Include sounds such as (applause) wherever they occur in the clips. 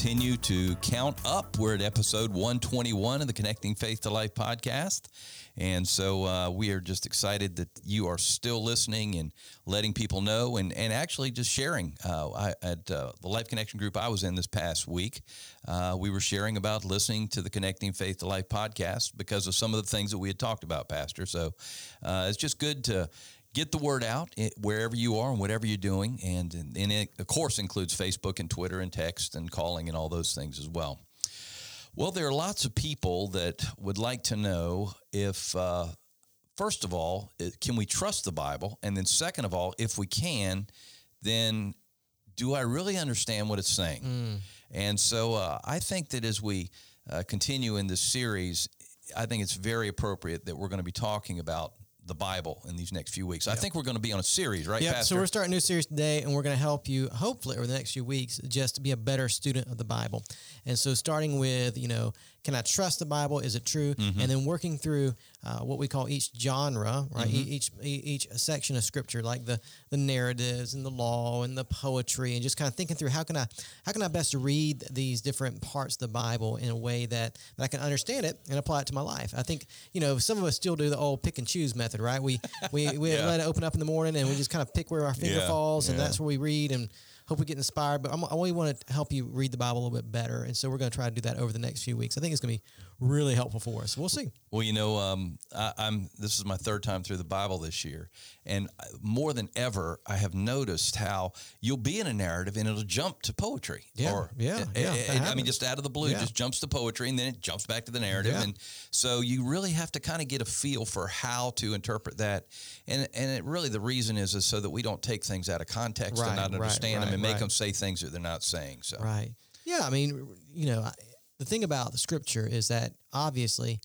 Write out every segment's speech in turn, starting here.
Continue to count up. We're at episode 121 of the Connecting Faith to Life podcast. And so uh, we are just excited that you are still listening and letting people know and, and actually just sharing. Uh, I, at uh, the Life Connection group I was in this past week, uh, we were sharing about listening to the Connecting Faith to Life podcast because of some of the things that we had talked about, Pastor. So uh, it's just good to get the word out wherever you are and whatever you're doing. And, and it, of course, includes Facebook and Twitter and text and calling and all those things as well. Well, there are lots of people that would like to know if, uh, first of all, can we trust the Bible? And then, second of all, if we can, then do I really understand what it's saying? Mm. And so uh, I think that as we uh, continue in this series, I think it's very appropriate that we're going to be talking about the Bible in these next few weeks. I think we're going to be on a series, right? Yeah. So we're starting a new series today, and we're going to help you, hopefully, over the next few weeks, just to be a better student of the Bible. And so, starting with, you know, can I trust the Bible? Is it true? Mm-hmm. And then working through uh, what we call each genre, right? Mm-hmm. Each each section of Scripture, like the the narratives and the law and the poetry, and just kind of thinking through how can I how can I best read these different parts of the Bible in a way that, that I can understand it and apply it to my life. I think you know some of us still do the old pick and choose method, right? We we we (laughs) yeah. let it open up in the morning and we just kind of pick where our finger yeah. falls, and yeah. that's where we read and hope we get inspired. But I'm, i want to help you read the Bible a little bit better, and so we're going to try to do that over the next few weeks. I think it's going to be really helpful for us. We'll see. Well, you know, um, I, am This is my third time through the Bible this year, and more than ever, I have noticed how you'll be in a narrative and it'll jump to poetry. Yeah, or, yeah, yeah. It, I mean, just out of the blue, yeah. just jumps to poetry, and then it jumps back to the narrative, yeah. and so you really have to kind of get a feel for how to interpret that, and and it really the reason is is so that we don't take things out of context right, and not understand right, them and right, make them say things that they're not saying. So right, yeah. I mean, you know the thing about the scripture is that obviously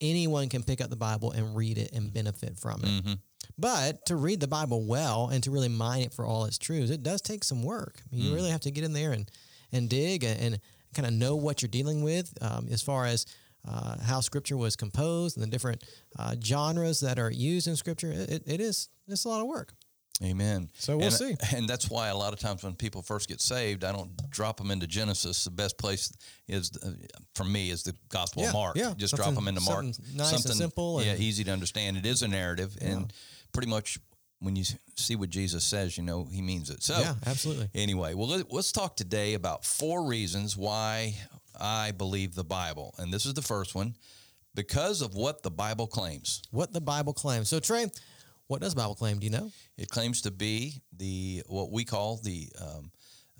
anyone can pick up the Bible and read it and benefit from it. Mm-hmm. But to read the Bible well and to really mine it for all its truths, it does take some work. I mean, mm. You really have to get in there and, and dig and, and kind of know what you're dealing with um, as far as uh, how Scripture was composed and the different uh, genres that are used in Scripture. It, it is it's a lot of work. Amen. So we'll and, see. And that's why a lot of times when people first get saved, I don't drop them into Genesis. The best place is, uh, for me, is the Gospel yeah, of Mark. Yeah, just drop them into Mark. Something Nice something and simple. And, yeah, easy to understand. It is a narrative, yeah. and pretty much when you see what Jesus says, you know he means it. So yeah, absolutely. Anyway, well, let's talk today about four reasons why I believe the Bible, and this is the first one because of what the Bible claims. What the Bible claims. So Trey what does Bible claim? Do you know? It claims to be the what we call the um,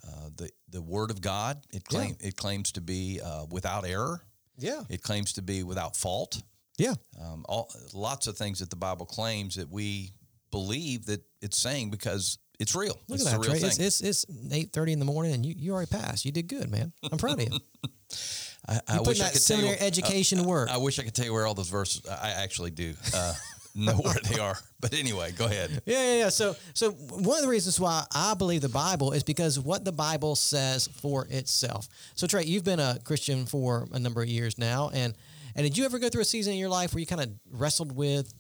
uh, the the Word of God. It claim yeah. it claims to be uh, without error. Yeah. It claims to be without fault. Yeah. Um, all lots of things that the Bible claims that we believe that it's saying because it's real. Look it's at that, Trey. It's, it's, it's eight thirty in the morning, and you, you already passed. You did good, man. I'm proud of you. (laughs) I, I wish I could seminary tell you, education uh, work. I, I, wish I could tell you where all those verses. I actually do. Uh, (laughs) know where they are. (laughs) But anyway, go ahead. Yeah, yeah, yeah. So, so one of the reasons why I believe the Bible is because what the Bible says for itself. So, Trey, you've been a Christian for a number of years now, and and did you ever go through a season in your life where you kind of wrestled with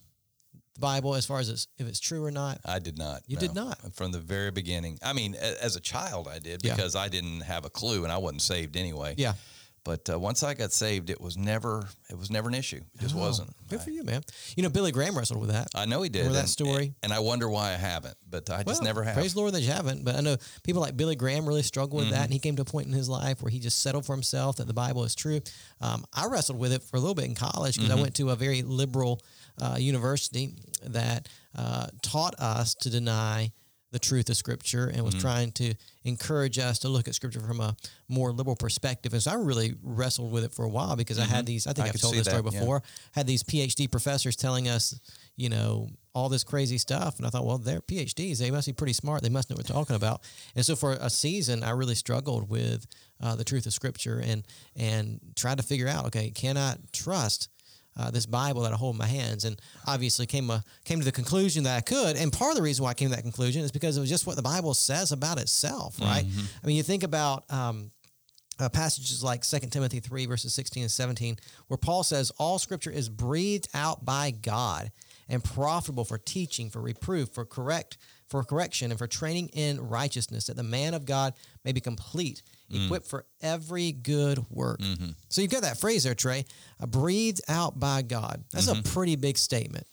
the Bible as far as it's, if it's true or not? I did not. You no. did not from the very beginning. I mean, as a child, I did because yeah. I didn't have a clue and I wasn't saved anyway. Yeah. But uh, once I got saved, it was never it was never an issue. It just oh, wasn't. Good I, for you, man. You know, Billy Graham wrestled with that. I know he did. Remember that story? And I wonder why I haven't, but I just never have. Praise the Lord that you haven't. But I know people like Billy Graham really struggle with mm-hmm. that, and he came to a point in his life where he just settled for himself that the Bible is true. Um, I wrestled with it for a little bit in college because mm-hmm. I went to a very liberal uh, university that uh, taught us to deny the truth of Scripture and Mm-hmm. was trying to encourage us to look at Scripture from a more liberal perspective. And so I really wrestled with it for a while because I had these, I think Mm-hmm. I have told this story that, yeah. before, had these PhD professors telling us, you know, all this crazy stuff. And I thought, well, they're PhDs. They must be pretty smart. They must know what they're talking about. And so for a season, I really struggled with uh, the truth of Scripture and, and tried to figure out, okay, can I trust uh, this Bible that I hold in my hands, and obviously came a, came to the conclusion that I could. And part of the reason why I came to that conclusion is because it was just what the Bible says about itself, right? I mean, you think about um, uh, passages like 2 Timothy 3, verses 16 and 17, where Paul says, All scripture is breathed out by God and profitable for teaching, for reproof, for correct, for correction, and for training in righteousness, that the man of God may be complete, Mm. equipped for every good work. Mm-hmm. So you've got that phrase there, Trey, breathed out by God. That's a mm-hmm. pretty big statement.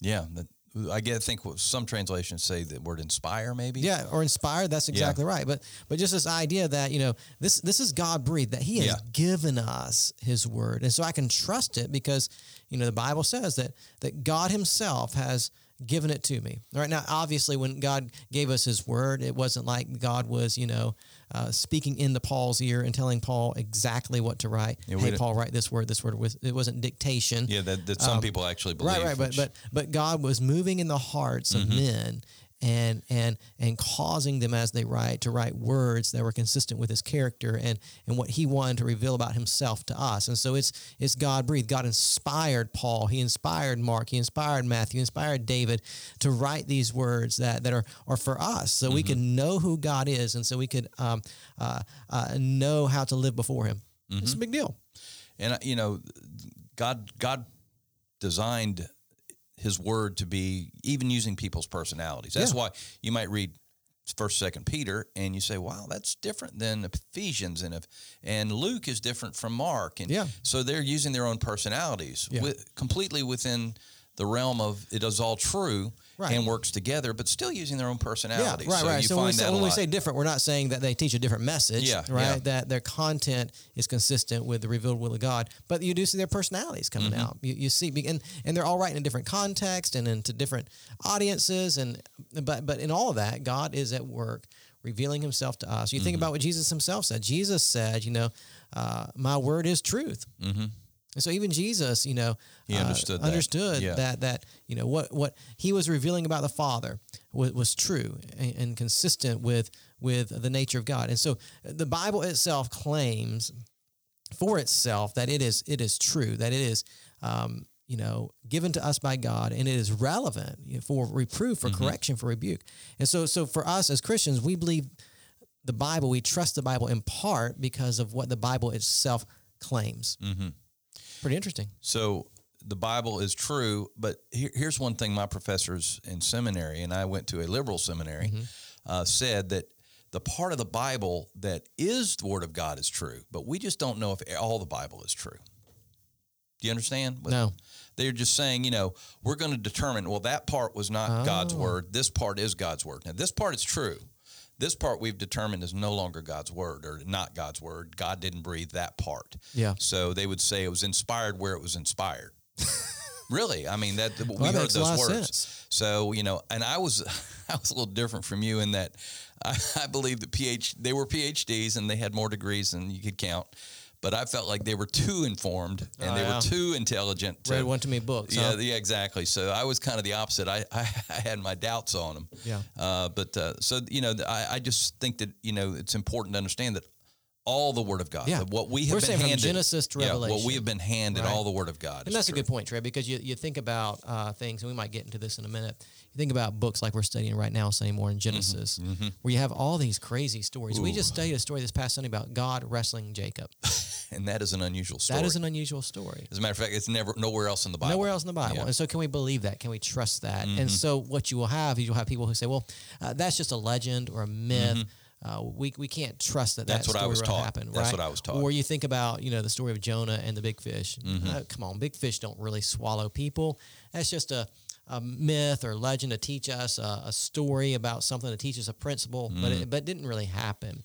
Yeah, that, I get. I think some translations say the word inspire, maybe. Yeah, or inspired. That's exactly right. But but just this idea that you know this this is God breathed that He has Yeah. given us His word, and so I can trust it because you know the Bible says that that God Himself has given it to me. All right now, obviously, when God gave us His word, it wasn't like God was you know uh, speaking into Paul's ear and telling Paul exactly what to write. Yeah, hey, Paul, write this word. This word was it wasn't dictation. Yeah, that, that some people actually believe. Um, Right, right, but which- but but God was moving in the hearts of Mm-hmm. men and and and causing them as they write to write words that were consistent with his character and and what he wanted to reveal about himself to us. And so it's it's God breathed. God inspired Paul. He inspired Mark. He inspired Matthew. He inspired David to write these words that that are are for us, so we Mm-hmm. can know who God is, and so we could um, uh, uh, know how to live before Him. It's Mm-hmm. a big deal. And uh, you know, God God designed His Word to be even using people's personalities. That's Yeah. why you might read First, Second Peter, and you say, "Wow, that's different than Ephesians," and if and Luke is different from Mark, and Yeah. so they're using their own personalities, Yeah. with, completely within the realm of it is all true Right. and works together, but still using their own personalities. Yeah, right, so right. You So when we, say, that a when we say different, we're not saying that they teach a different message. Yeah, right. yeah. That their content is consistent with the revealed will of God, but you do see their personalities coming Mm-hmm. out. You, you see, and and they're all writing in different context and into different audiences, and but but in all of that, God is at work revealing Himself to us. You Mm-hmm. think about what Jesus Himself said. Jesus said, you know, uh, my word is truth. And so even Jesus, you know, He uh, understood that. understood Yeah. that that you know what what he was revealing about the Father was, was true and, and consistent with with the nature of God. And so the Bible itself claims for itself that it is it is true that it is um, you know given to us by God and it is relevant you know, for reproof for correction for rebuke. And so so for us as Christians, we believe the Bible. We trust the Bible in part because of what the Bible itself claims. Pretty interesting. So the Bible is true, but here, here's one thing my professors in seminary, and I went to a liberal seminary, uh, said that the part of the Bible that is the Word of God is true, but we just don't know if all the Bible is true. Do you understand? But No. They're just saying, you know, we're going to determine, well, that part was not God's Oh. word. This part is God's word. Now, this part is true. This part we've determined is no longer God's word or not God's word. God didn't breathe that part. Yeah. So they would say it was inspired where it was inspired. (laughs) really, I mean that we Well, that heard those words. So you know, and I was (laughs) I was a little different from you in that I, I believe that PH they were PhDs and they had more degrees than you could count. But I felt like they were too informed and Oh, they yeah. were too intelligent. To, Read one too many books. yeah, huh? yeah, exactly. So I was kind of the opposite. I, I, (laughs) I had my doubts on them. Yeah. Uh, but uh, so you know, I, I just think that you know it's important to understand that all the Word of God, Yeah. what we have We're been handed, Genesis to yeah, what we have been handed, Right. all the Word of God. And that's a good point, Trey, because you, you think about uh, things, and we might get into this in a minute. You think about books like we're studying right now, Sunday morning Genesis, Mm-hmm. where you have all these crazy stories. We just studied a story this past Sunday about God wrestling Jacob. (laughs) and that is an unusual story. That is an unusual story. As a matter of fact, it's never nowhere else in the Bible. Nowhere else in the Bible. Yeah. Mm-hmm. And so, can we believe that? Can we trust that? And so, what you will have is you'll have people who say, well, uh, that's just a legend or a myth. Uh, we, we can't trust that Mm-hmm. That's that what I was taught. happened. That's right? what I was taught. Or you think about you know the story of Jonah and the big fish. Mm-hmm. Uh, come on, big fish don't really swallow people. That's just a, a myth or legend to teach us a, a story about something to teach us a principle, but Mm. it, but it didn't really happen.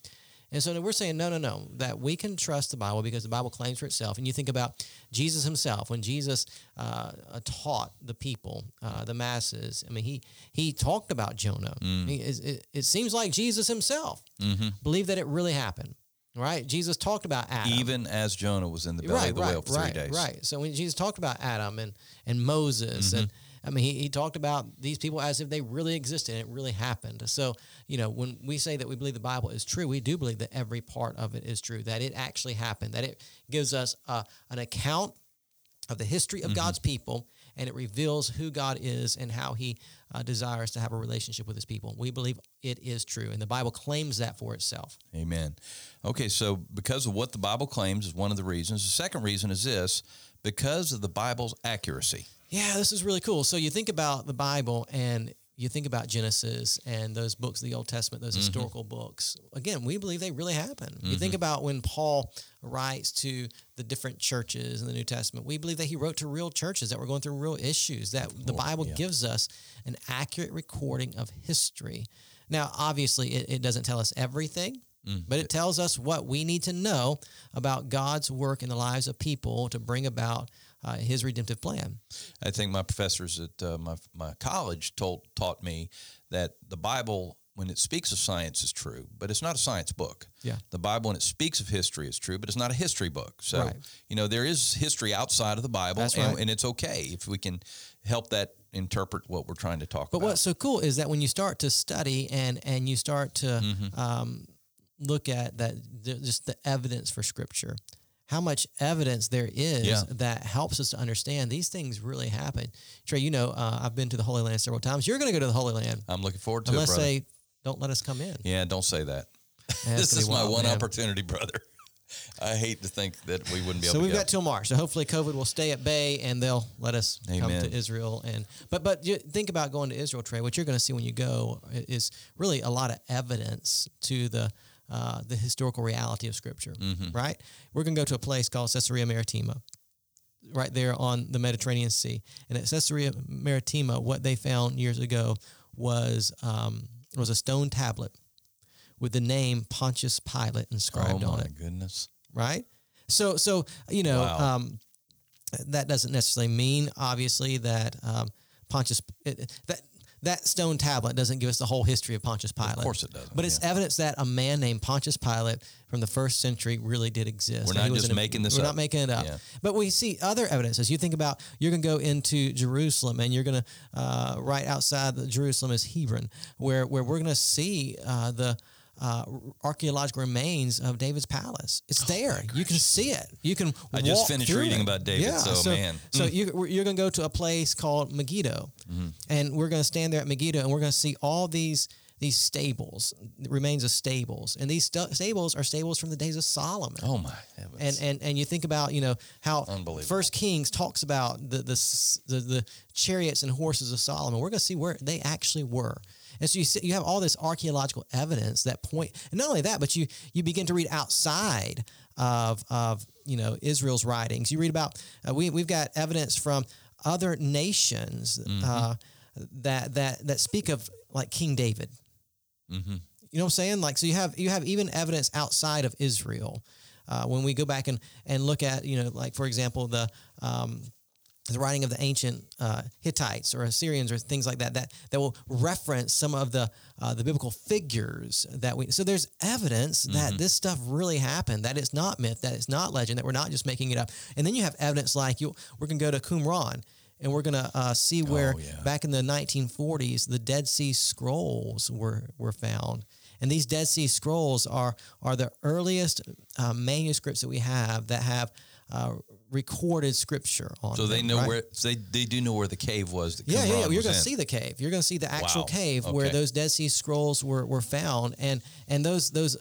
And so we're saying, no, no, no, that we can trust the Bible because the Bible claims for itself. And you think about Jesus himself, when Jesus uh, taught the people, uh, the masses, I mean, he, he talked about Jonah. Mm. He, it, it, seems like Jesus himself Mm-hmm. believed that it really happened. Right, Jesus talked about Adam, Even as Jonah was in the belly right, of the right, whale for right, three days. Right. So when Jesus talked about Adam and and Moses Mm-hmm. and I mean he, he talked about these people as if they really existed and it really happened. So, you know, when we say that we believe the Bible is true, we do believe that every part of it is true, that it actually happened, that it gives us uh, an account of the history of Mm-hmm. God's people and it reveals who God is and how he uh, desires to have a relationship with his people. We believe it is true and the Bible claims that for itself. Amen. Okay, so because of what the Bible claims is one of the reasons. The second reason is this because of the Bible's accuracy. Yeah, this is really cool. So you think about the Bible and you think about Genesis and those books of the Old Testament, those mm-hmm. historical books. Again, we believe they really happened. You think mm-hmm. about when Paul writes to the different churches in the New Testament, we believe that he wrote to real churches that were going through real issues, that the Bible yeah. gives us an accurate recording of history. Now, obviously, it, it doesn't tell us everything. Mm. But it tells us what we need to know about God's work in the lives of people to bring about uh, His redemptive plan. I think my professors at uh, my, my college told taught me that the Bible, when it speaks of science, is true, but it's not a science book. Yeah. The Bible, when it speaks of history, is true, but it's not a history book. So, Right. you know, there is history outside of the Bible, That's and, right. and it's okay if we can help that interpret what we're trying to talk But about. what's so cool is that when you start to study and and you start to Mm-hmm. um, look at that, just the evidence for Scripture, how much evidence there is Yeah. that helps us to understand these things really happen. Trey, you know, uh, I've been to the Holy Land several times. You're going to go to the Holy Land I'm looking forward to unless it, brother. they don't let us come in. yeah, don't say that. (laughs) This is my one man. opportunity, brother. (laughs) I hate to think that we wouldn't be able to. So we've go. got till March. So hopefully COVID will stay at bay and they'll let us come to Israel. And but but you think about going to Israel, Trey. What you're going to see when you go is really a lot of evidence to the uh, the historical reality of Scripture. Mm-hmm. Right? We're going to go to a place called Caesarea Maritima. Right there on the Mediterranean Sea, and at Caesarea Maritima, what they found years ago was um, was a stone tablet with the name Pontius Pilate oh inscribed on my it goodness. right? So, so you know, Wow. um, that doesn't necessarily mean, obviously, that um, Pontius it, that that stone tablet doesn't give us the whole history of Pontius Pilate. Of course it doesn't, But it's evidence that a man named Pontius Pilate from the first century really did exist. We're not he was just an- making this up. We're up. not making it up. Yeah. But we see other evidences. You think about you're going to go into Jerusalem, and you're going to uh, right outside the Jerusalem is Hebron, where where we're going to see uh, the uh, archaeological remains of David's palace. It's there. You can see it. You can. Oh I just finished reading it. about David, so, man. Mm. So you, we're- you're going to go to a place called Megiddo, Mm-hmm. and we're going to stand there at Megiddo, and we're going to see all these these stables, remains of stables, and these sta- stables are stables from the days of Solomon. Oh my heavens. And, and and you think about you know how First Kings talks about the, the the the chariots and horses of Solomon. We're going to see where they actually were. And so you see, you have all this archaeological evidence that point, and not only that, but you you begin to read outside of of you know Israel's writings. You read about uh, we we've got evidence from other nations uh, that that that speak of like King David. Mm-hmm. You know what I'm saying? Like, so you have you have even evidence outside of Israel. Uh, when we go back and, and look at, you know, like for example, the um, the writing of the ancient uh, Hittites or Assyrians or things like that, that that will reference some of the uh, the biblical figures that we. So there's evidence Mm-hmm. that this stuff really happened. That it's not myth. That it's not legend. That we're not just making it up. And then you have evidence like you. We're gonna go to Qumran. And we're gonna uh, see where Oh, yeah. back in the 1940s the Dead Sea Scrolls were were found, and these Dead Sea Scrolls are are the earliest uh, manuscripts that we have that have uh, recorded scripture on. so they know right? where they they do know where the cave was. That Yeah, yeah, yeah. You're going to see the cave. You're going to see the actual Wow. cave where those Dead Sea Scrolls were, were found, and and those those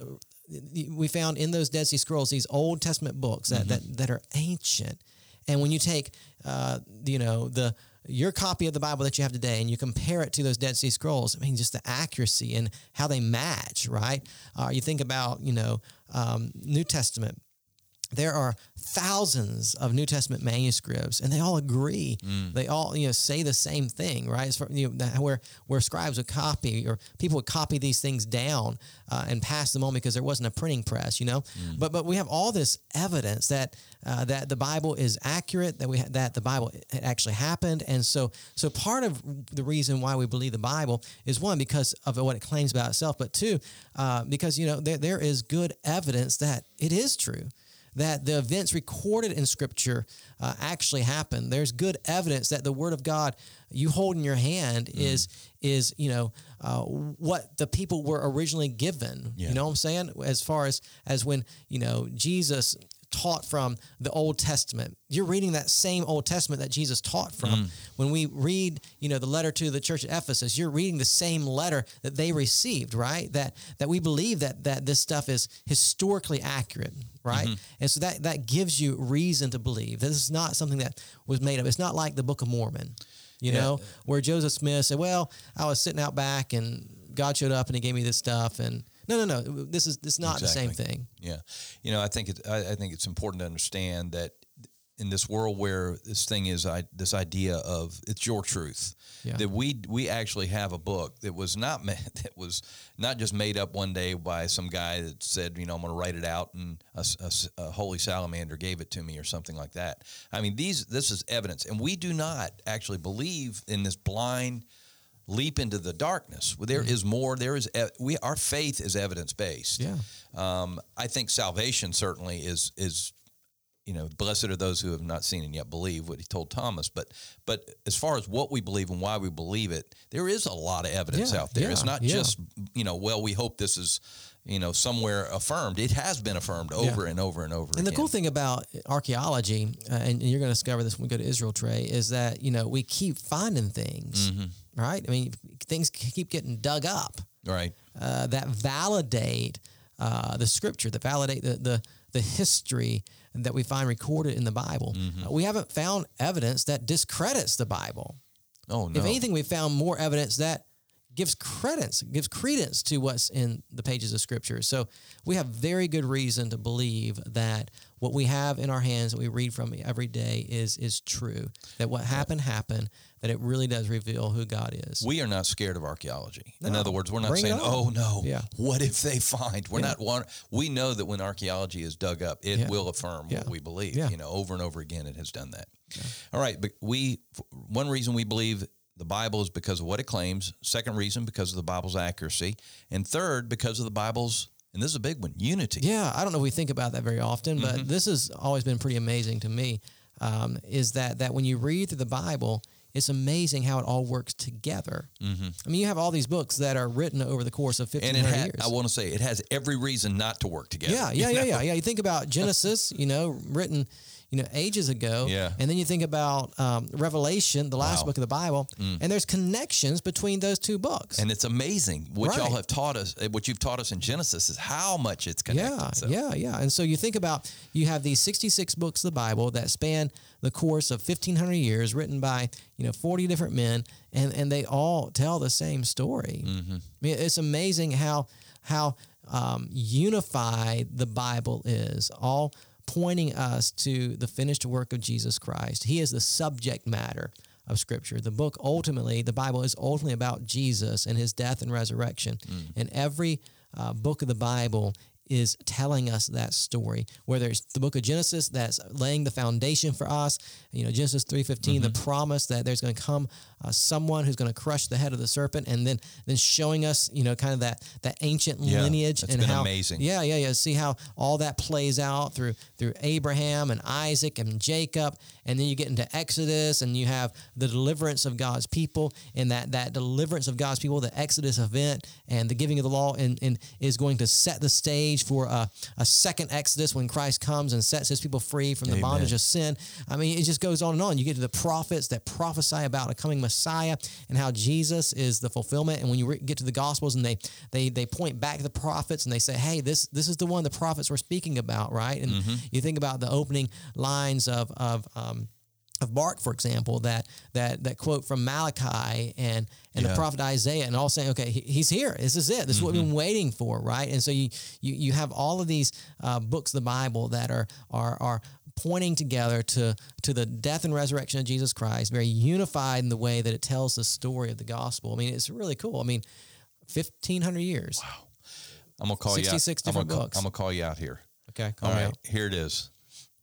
we found in those Dead Sea Scrolls these Old Testament books that that, that are ancient. And when you take, uh, you know, the your copy of the Bible that you have today, and you compare it to those Dead Sea Scrolls, I mean, just the accuracy and how they match, right? Uh, you think about, you know, um, New Testament there are thousands of New Testament manuscripts, and they all agree. Mm. They all you know say the same thing, right? You know, where where scribes would copy or people would copy these things down uh, and pass them on because there wasn't a printing press, you know. Mm. But but we have all this evidence that uh, that the Bible is accurate, that we ha- that the Bible actually happened, and so so part of the reason why we believe the Bible is one because of what it claims about itself, but two uh, because you know there there is good evidence that it is true that the events recorded in Scripture uh, actually happened. There's good evidence that the Word of God you hold in your hand Mm. is is you know uh, what the people were originally given. Yeah. You know what I'm saying? As far as as when you know Jesus taught from the Old Testament. You're reading that same Old Testament that Jesus taught from. Mm. When we read, you know, the letter to the church at Ephesus, you're reading the same letter that they received, right? That that we believe that that this stuff is historically accurate, right? Mm-hmm. And so that that gives you reason to believe. This is not something that was made up. It's not like the Book of Mormon, you Yeah. know, where Joseph Smith said, "Well, I was sitting out back and God showed up and he gave me this stuff and no, no, no. This is this is not the same thing. Yeah, you know, I think it. I, I think it's important to understand that in this world where this thing is, I this idea of it's your truth. Yeah. That we we actually have a book that was not (laughs) ma- that was not just made up one day by some guy that said, you know, I'm going to write it out, and a holy salamander gave it to me or something like that. I mean, these this is evidence, and we do not actually believe in this blind leap into the darkness. Well, There is more. There is we our faith is evidence based. Yeah. Um, I think salvation certainly is is you know blessed are those who have not seen and yet believe what he told Thomas. But but as far as what we believe and why we believe it, there is a lot of evidence Yeah, out there. it's not yeah. just you know well we hope this is you know somewhere affirmed. It has been affirmed over and over and over. And the again. cool thing about archaeology, uh, and you're going to discover this when we go to Israel, Trey, is that you know we keep finding things, Mm-hmm. Right? I mean, things keep getting dug up right? uh, that validate uh, the scripture, that validate the, the the history that we find recorded in the Bible. Mm-hmm. Uh, we haven't found evidence that discredits the Bible. Oh no. If anything, we found more evidence that gives credence, gives credence to what's in the pages of Scripture. So we have very good reason to believe that what we have in our hands that we read from every day is is true. That what happened happened. That it really does reveal who God is. we are not scared of archaeology. In other words, we're not Bring saying, "Oh no, Yeah. what if they find?" We're Yeah. not one. We know that when archaeology is dug up, it Yeah. will affirm what we believe. You know, over and over again, it has done that. All right, but we one reason we believe the Bible is because of what it claims. Second reason because of the Bible's accuracy, and third because of the Bible's and this is a big one unity. Yeah, I don't know if we think about that very often, but Mm-hmm. this has always been pretty amazing to me. Um, is that that when you read through the Bible, it's amazing how it all works together. Mm-hmm. I mean, you have all these books that are written over the course of fifteen And it ha- years. I want to say it has every reason not to work together. yeah, yeah, yeah, yeah, yeah. You think about (laughs) Genesis, you know, written, you know, ages ago. Yeah. And then you think about um, Revelation, the last Wow. Mm. book of the Bible, and there's connections between those two books. And it's amazing what y'all have taught us. eh, What you've taught us in Genesis is how much it's connected. Yeah, So- yeah, yeah. And so you think about you have these 66 books of the Bible that span the course of 1500 years written by, you know, 40 different men and and they all tell the same story. Mm-hmm. I mean, it's amazing how how um, unified the Bible is, all pointing us to the finished work of Jesus Christ. He is the subject matter of Scripture. The book ultimately, the Bible is ultimately about Jesus and his death and resurrection. And every uh, book of the Bible is telling us that story. Whether it's the book of Genesis that's laying the foundation for us, you know, Genesis 3:15, the promise that there's going to come uh, someone who's going to crush the head of the serpent, and then then showing us, you know, kind of that that ancient Yeah, lineage and been how amazing. yeah, yeah, yeah. See how all that plays out through through Abraham and Isaac and Jacob, and then you get into Exodus, and you have the deliverance of God's people, and that that deliverance of God's people, the Exodus event, and the giving of the law, and, and is going to set the stage for a, a second Exodus when Christ comes and sets His people free from the Amen. bondage of sin. I mean, it just goes on and on. You get to the prophets that prophesy about a coming Messiah and how Jesus is the fulfillment. And when you re- get to the Gospels and they they they point back to the prophets and they say, "Hey, this this is the one the prophets were speaking about," right? And you think about the opening lines of of um, of Mark, for example, that that that quote from Malachi and and Yeah. the prophet Isaiah, and all saying, okay, he, he's here. This is it. This is what we've been waiting for, right? And so you you you have all of these uh, books, of the Bible, that are are are pointing together to to the death and resurrection of Jesus Christ, very unified in the way that it tells the story of the gospel. I mean, it's really cool. I mean, fifteen hundred years. Wow. I'm gonna call you out. 66 I'm gonna, call, books. I'm gonna call you out here. Okay, All right, out. here it is.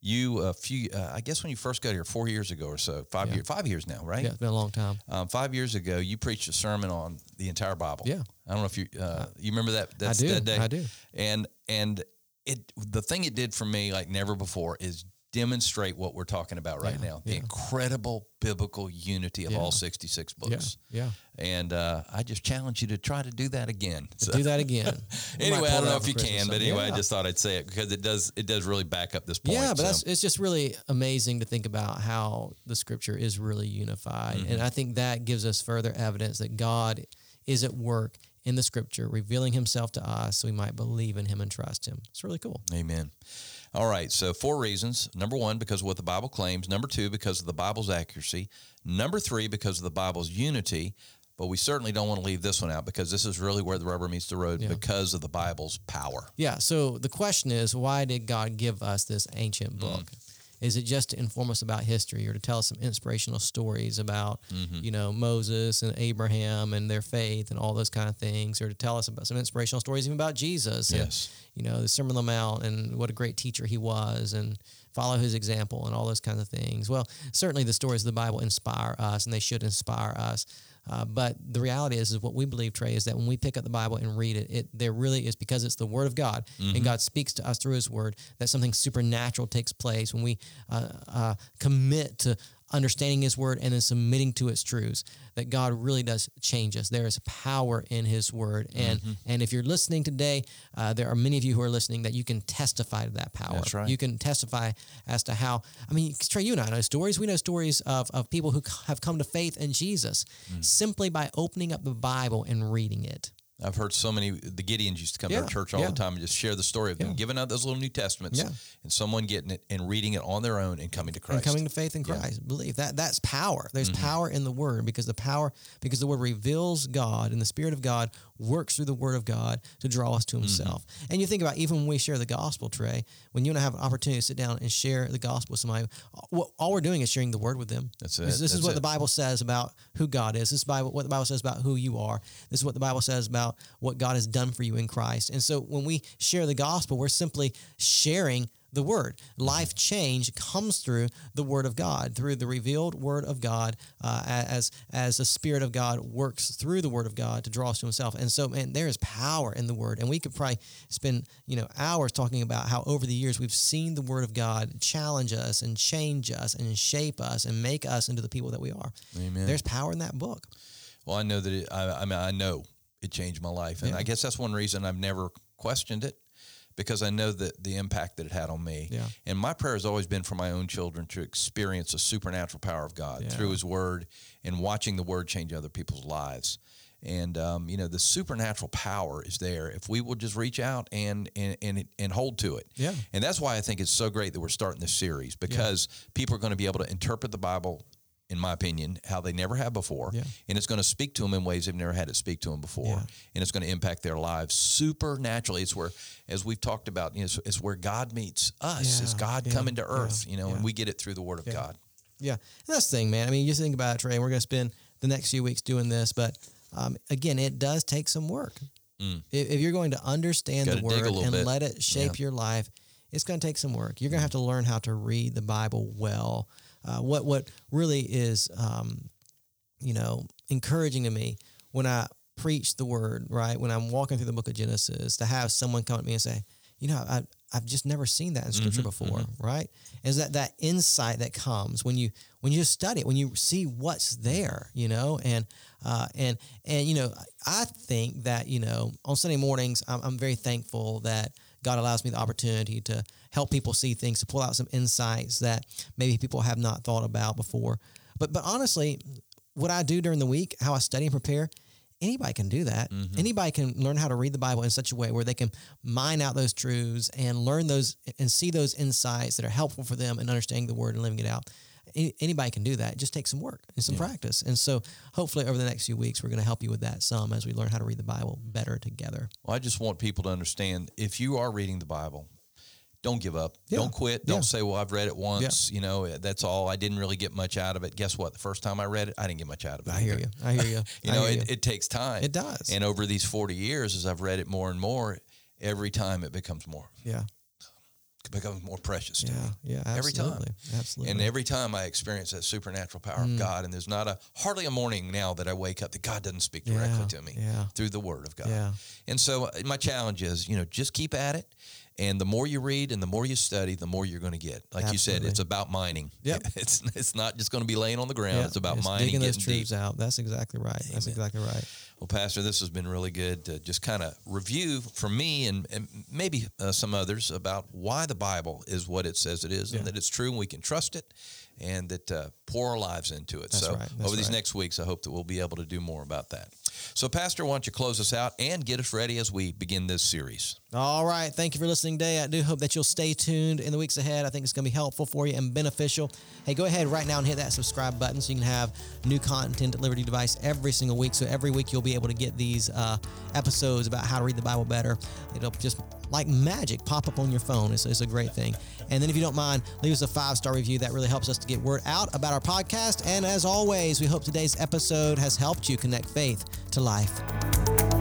You a few, uh, I guess when you first got here, four years ago or so, five Yeah. years, five years now, right? Yeah, it's been a long time. Um, five years ago, you preached a sermon on the entire Bible. Yeah. I don't know if you uh, you remember that. That's do, That day. I do. And and it the thing it did for me like never before is demonstrate what we're talking about right Yeah, now the yeah. incredible biblical unity of Yeah. all 66 books Yeah, and uh, i just challenge you to try to do that again So- do that again. (laughs) Anyway i don't know if you Christmas can but anyway i just thought i'd say it because it does it does really back up this point Yeah, but so. that's it's just really amazing to think about how the scripture is really unified. Mm-hmm. And I think that gives us further evidence that God is at work in the scripture, revealing himself to us so we might believe in him and trust him. It's really cool. Amen. All right. So, four reasons. Number one, because of what the Bible claims. Number two, because of the Bible's accuracy. Number three, because of the Bible's unity. But we certainly don't want to leave this one out because this is really where the rubber meets the road Yeah. because of the Bible's power. Yeah, so the question is why did God give us this ancient Mm. Is it just to inform us about history or to tell us some inspirational stories about, Mm-hmm. you know, Moses and Abraham and their faith and all those kind of things, or to tell us about some inspirational stories even about Jesus and, Yes. you know, the Sermon on the Mount and what a great teacher he was and follow his example and all those kinds of things? Well, certainly the stories of the Bible inspire us and they should inspire us. Uh, but the reality is, is what we believe, Trey, is that when we pick up the Bible and read it, it there really is because it's the Word of God and God speaks to us through His Word that something supernatural takes place when we uh, uh, commit to understanding His Word and then submitting to its truths. That God really does change us. There is power in His Word, and and if you're listening today, uh, there are many of you who are listening that you can testify to that power. That's right. You can testify as to how. I mean, Trey, you and I know stories. We know stories of of people who have come to faith in Jesus Mm. simply by opening up the Bible and reading it. I've heard so many, the Gideons used to come to our church all yeah. the time and just share the story of them Yeah. giving out those little New Testaments Yeah. and someone getting it and reading it on their own and coming to Christ. and coming to faith in Christ. Believe that that's power. There's mm-hmm. power in the word because the power because the word reveals God and the spirit of God works through the word of God to draw us to mm-hmm. himself. And you think about even when we share the gospel, Trey, when you and I have an opportunity to sit down and share the gospel with somebody, all, all we're doing is sharing the word with them. That's This, it. this is That's what it. the Bible says about who God is. This is Bible what the Bible says about who you are. This is what the Bible says about what God has done for you in Christ. And so when we share the gospel, we're simply sharing the word. Life change comes through the word of God, through the revealed word of God, uh, as as the Spirit of God works through the word of God to draw us to Himself. And so, man, there is power in the word, and we could probably spend you know hours talking about how over the years we've seen the word of God challenge us and change us and shape us and make us into the people that we are. Amen. There's power in that book. Well, I know that it, I, I mean, I know it changed my life. And Yeah. I guess that's one reason I've never questioned it because I know that the impact that it had on me. Yeah. And my prayer has always been for my own children to experience the supernatural power of God Yeah. through His Word and watching the Word change other people's lives. And um, you know the supernatural power is there if we will just reach out and and and, and hold to it. Yeah. And that's why I think it's so great that we're starting this series because people are going to be able to interpret the Bible, in my opinion, how they never have before, Yeah. and it's going to speak to them in ways they've never had it speak to them before, Yeah. and it's going to impact their lives supernaturally. It's where, as we've talked about, you know, it's, it's where God meets us. It's God yeah, coming to yeah, earth, you know, yeah. and we get it through the Word of God. Yeah, and that's the thing, man. I mean, you think about it, Trey. And we're going to spend the next few weeks doing this, but um, again, it does take some work. Mm. If, if you're going to understand the word and bit. let it shape your life, it's going to take some work. You're going to have to learn how to read the Bible well. Uh, what what really is, um, you know, encouraging to me when I preach the word, right? When I'm walking through the book of Genesis, to have someone come at me and say, you know, I, I've just never seen that in scripture before, right? Is that that insight that comes when you when you study it, when you see what's there, you know, and uh, and and you know, I think that you know, on Sunday mornings, I'm, I'm very thankful that God allows me the opportunity to help people see things, to pull out some insights that maybe people have not thought about before. But but honestly, what I do during the week, how I study and prepare, anybody can do that. Mm-hmm. Anybody can learn how to read the Bible in such a way where they can mine out those truths and learn those and see those insights that are helpful for them in understanding the word and living it out. anybody can do that. It just takes some work and some yeah. practice. And so hopefully over the next few weeks, we're going to help you with that some as we learn how to read the Bible better together. Well, I just want people to understand if you are reading the Bible, don't give up. Yeah. Don't quit. Don't yeah. say, well, I've read it once. Yeah. You know, that's all. I didn't really get much out of it. Guess what? The first time I read it, I didn't get much out of it. I hear you. I hear you. (laughs) you know, it, it, takes time. It does. And over these 40 years, as I've read it more and more, every time it becomes more. Yeah. It becomes more precious to yeah, me. Yeah, absolutely. Every time. Absolutely. And every time I experience that supernatural power mm. of God, and there's not a hardly a morning now that I wake up that God doesn't speak directly to me through the Word of God. Yeah. And so uh, my challenge is, you know, just keep at it and the more you read and the more you study, the more you're going to get. Like Absolutely. you said, it's about mining. Yeah, (laughs) It's it's not just going to be laying on the ground. Yep. It's about mining, digging those truths deep. out. That's exactly right. Amen. That's exactly right. Well, Pastor, this has been really good to just kind of review for me and, and maybe uh, some others about why the Bible is what it says it is, yeah. and that it's true and we can trust it, and that uh, pour our lives into it. That's so right. over these right. next weeks, I hope that we'll be able to do more about that. So, Pastor, why don't you close us out and get us ready as we begin this series? All right. Thank you for listening today. I do hope that you'll stay tuned in the weeks ahead. I think it's going to be helpful for you and beneficial. Hey, go ahead right now and hit that subscribe button so you can have new content at Liberty device every single week. So every week you'll be able to get these uh, episodes about how to read the Bible better. It'll just like magic pop up on your phone. It's, it's a great thing. And then if you don't mind, leave us a five star review. That really helps us to get word out about our podcast. And as always, we hope today's episode has helped you connect faith to life.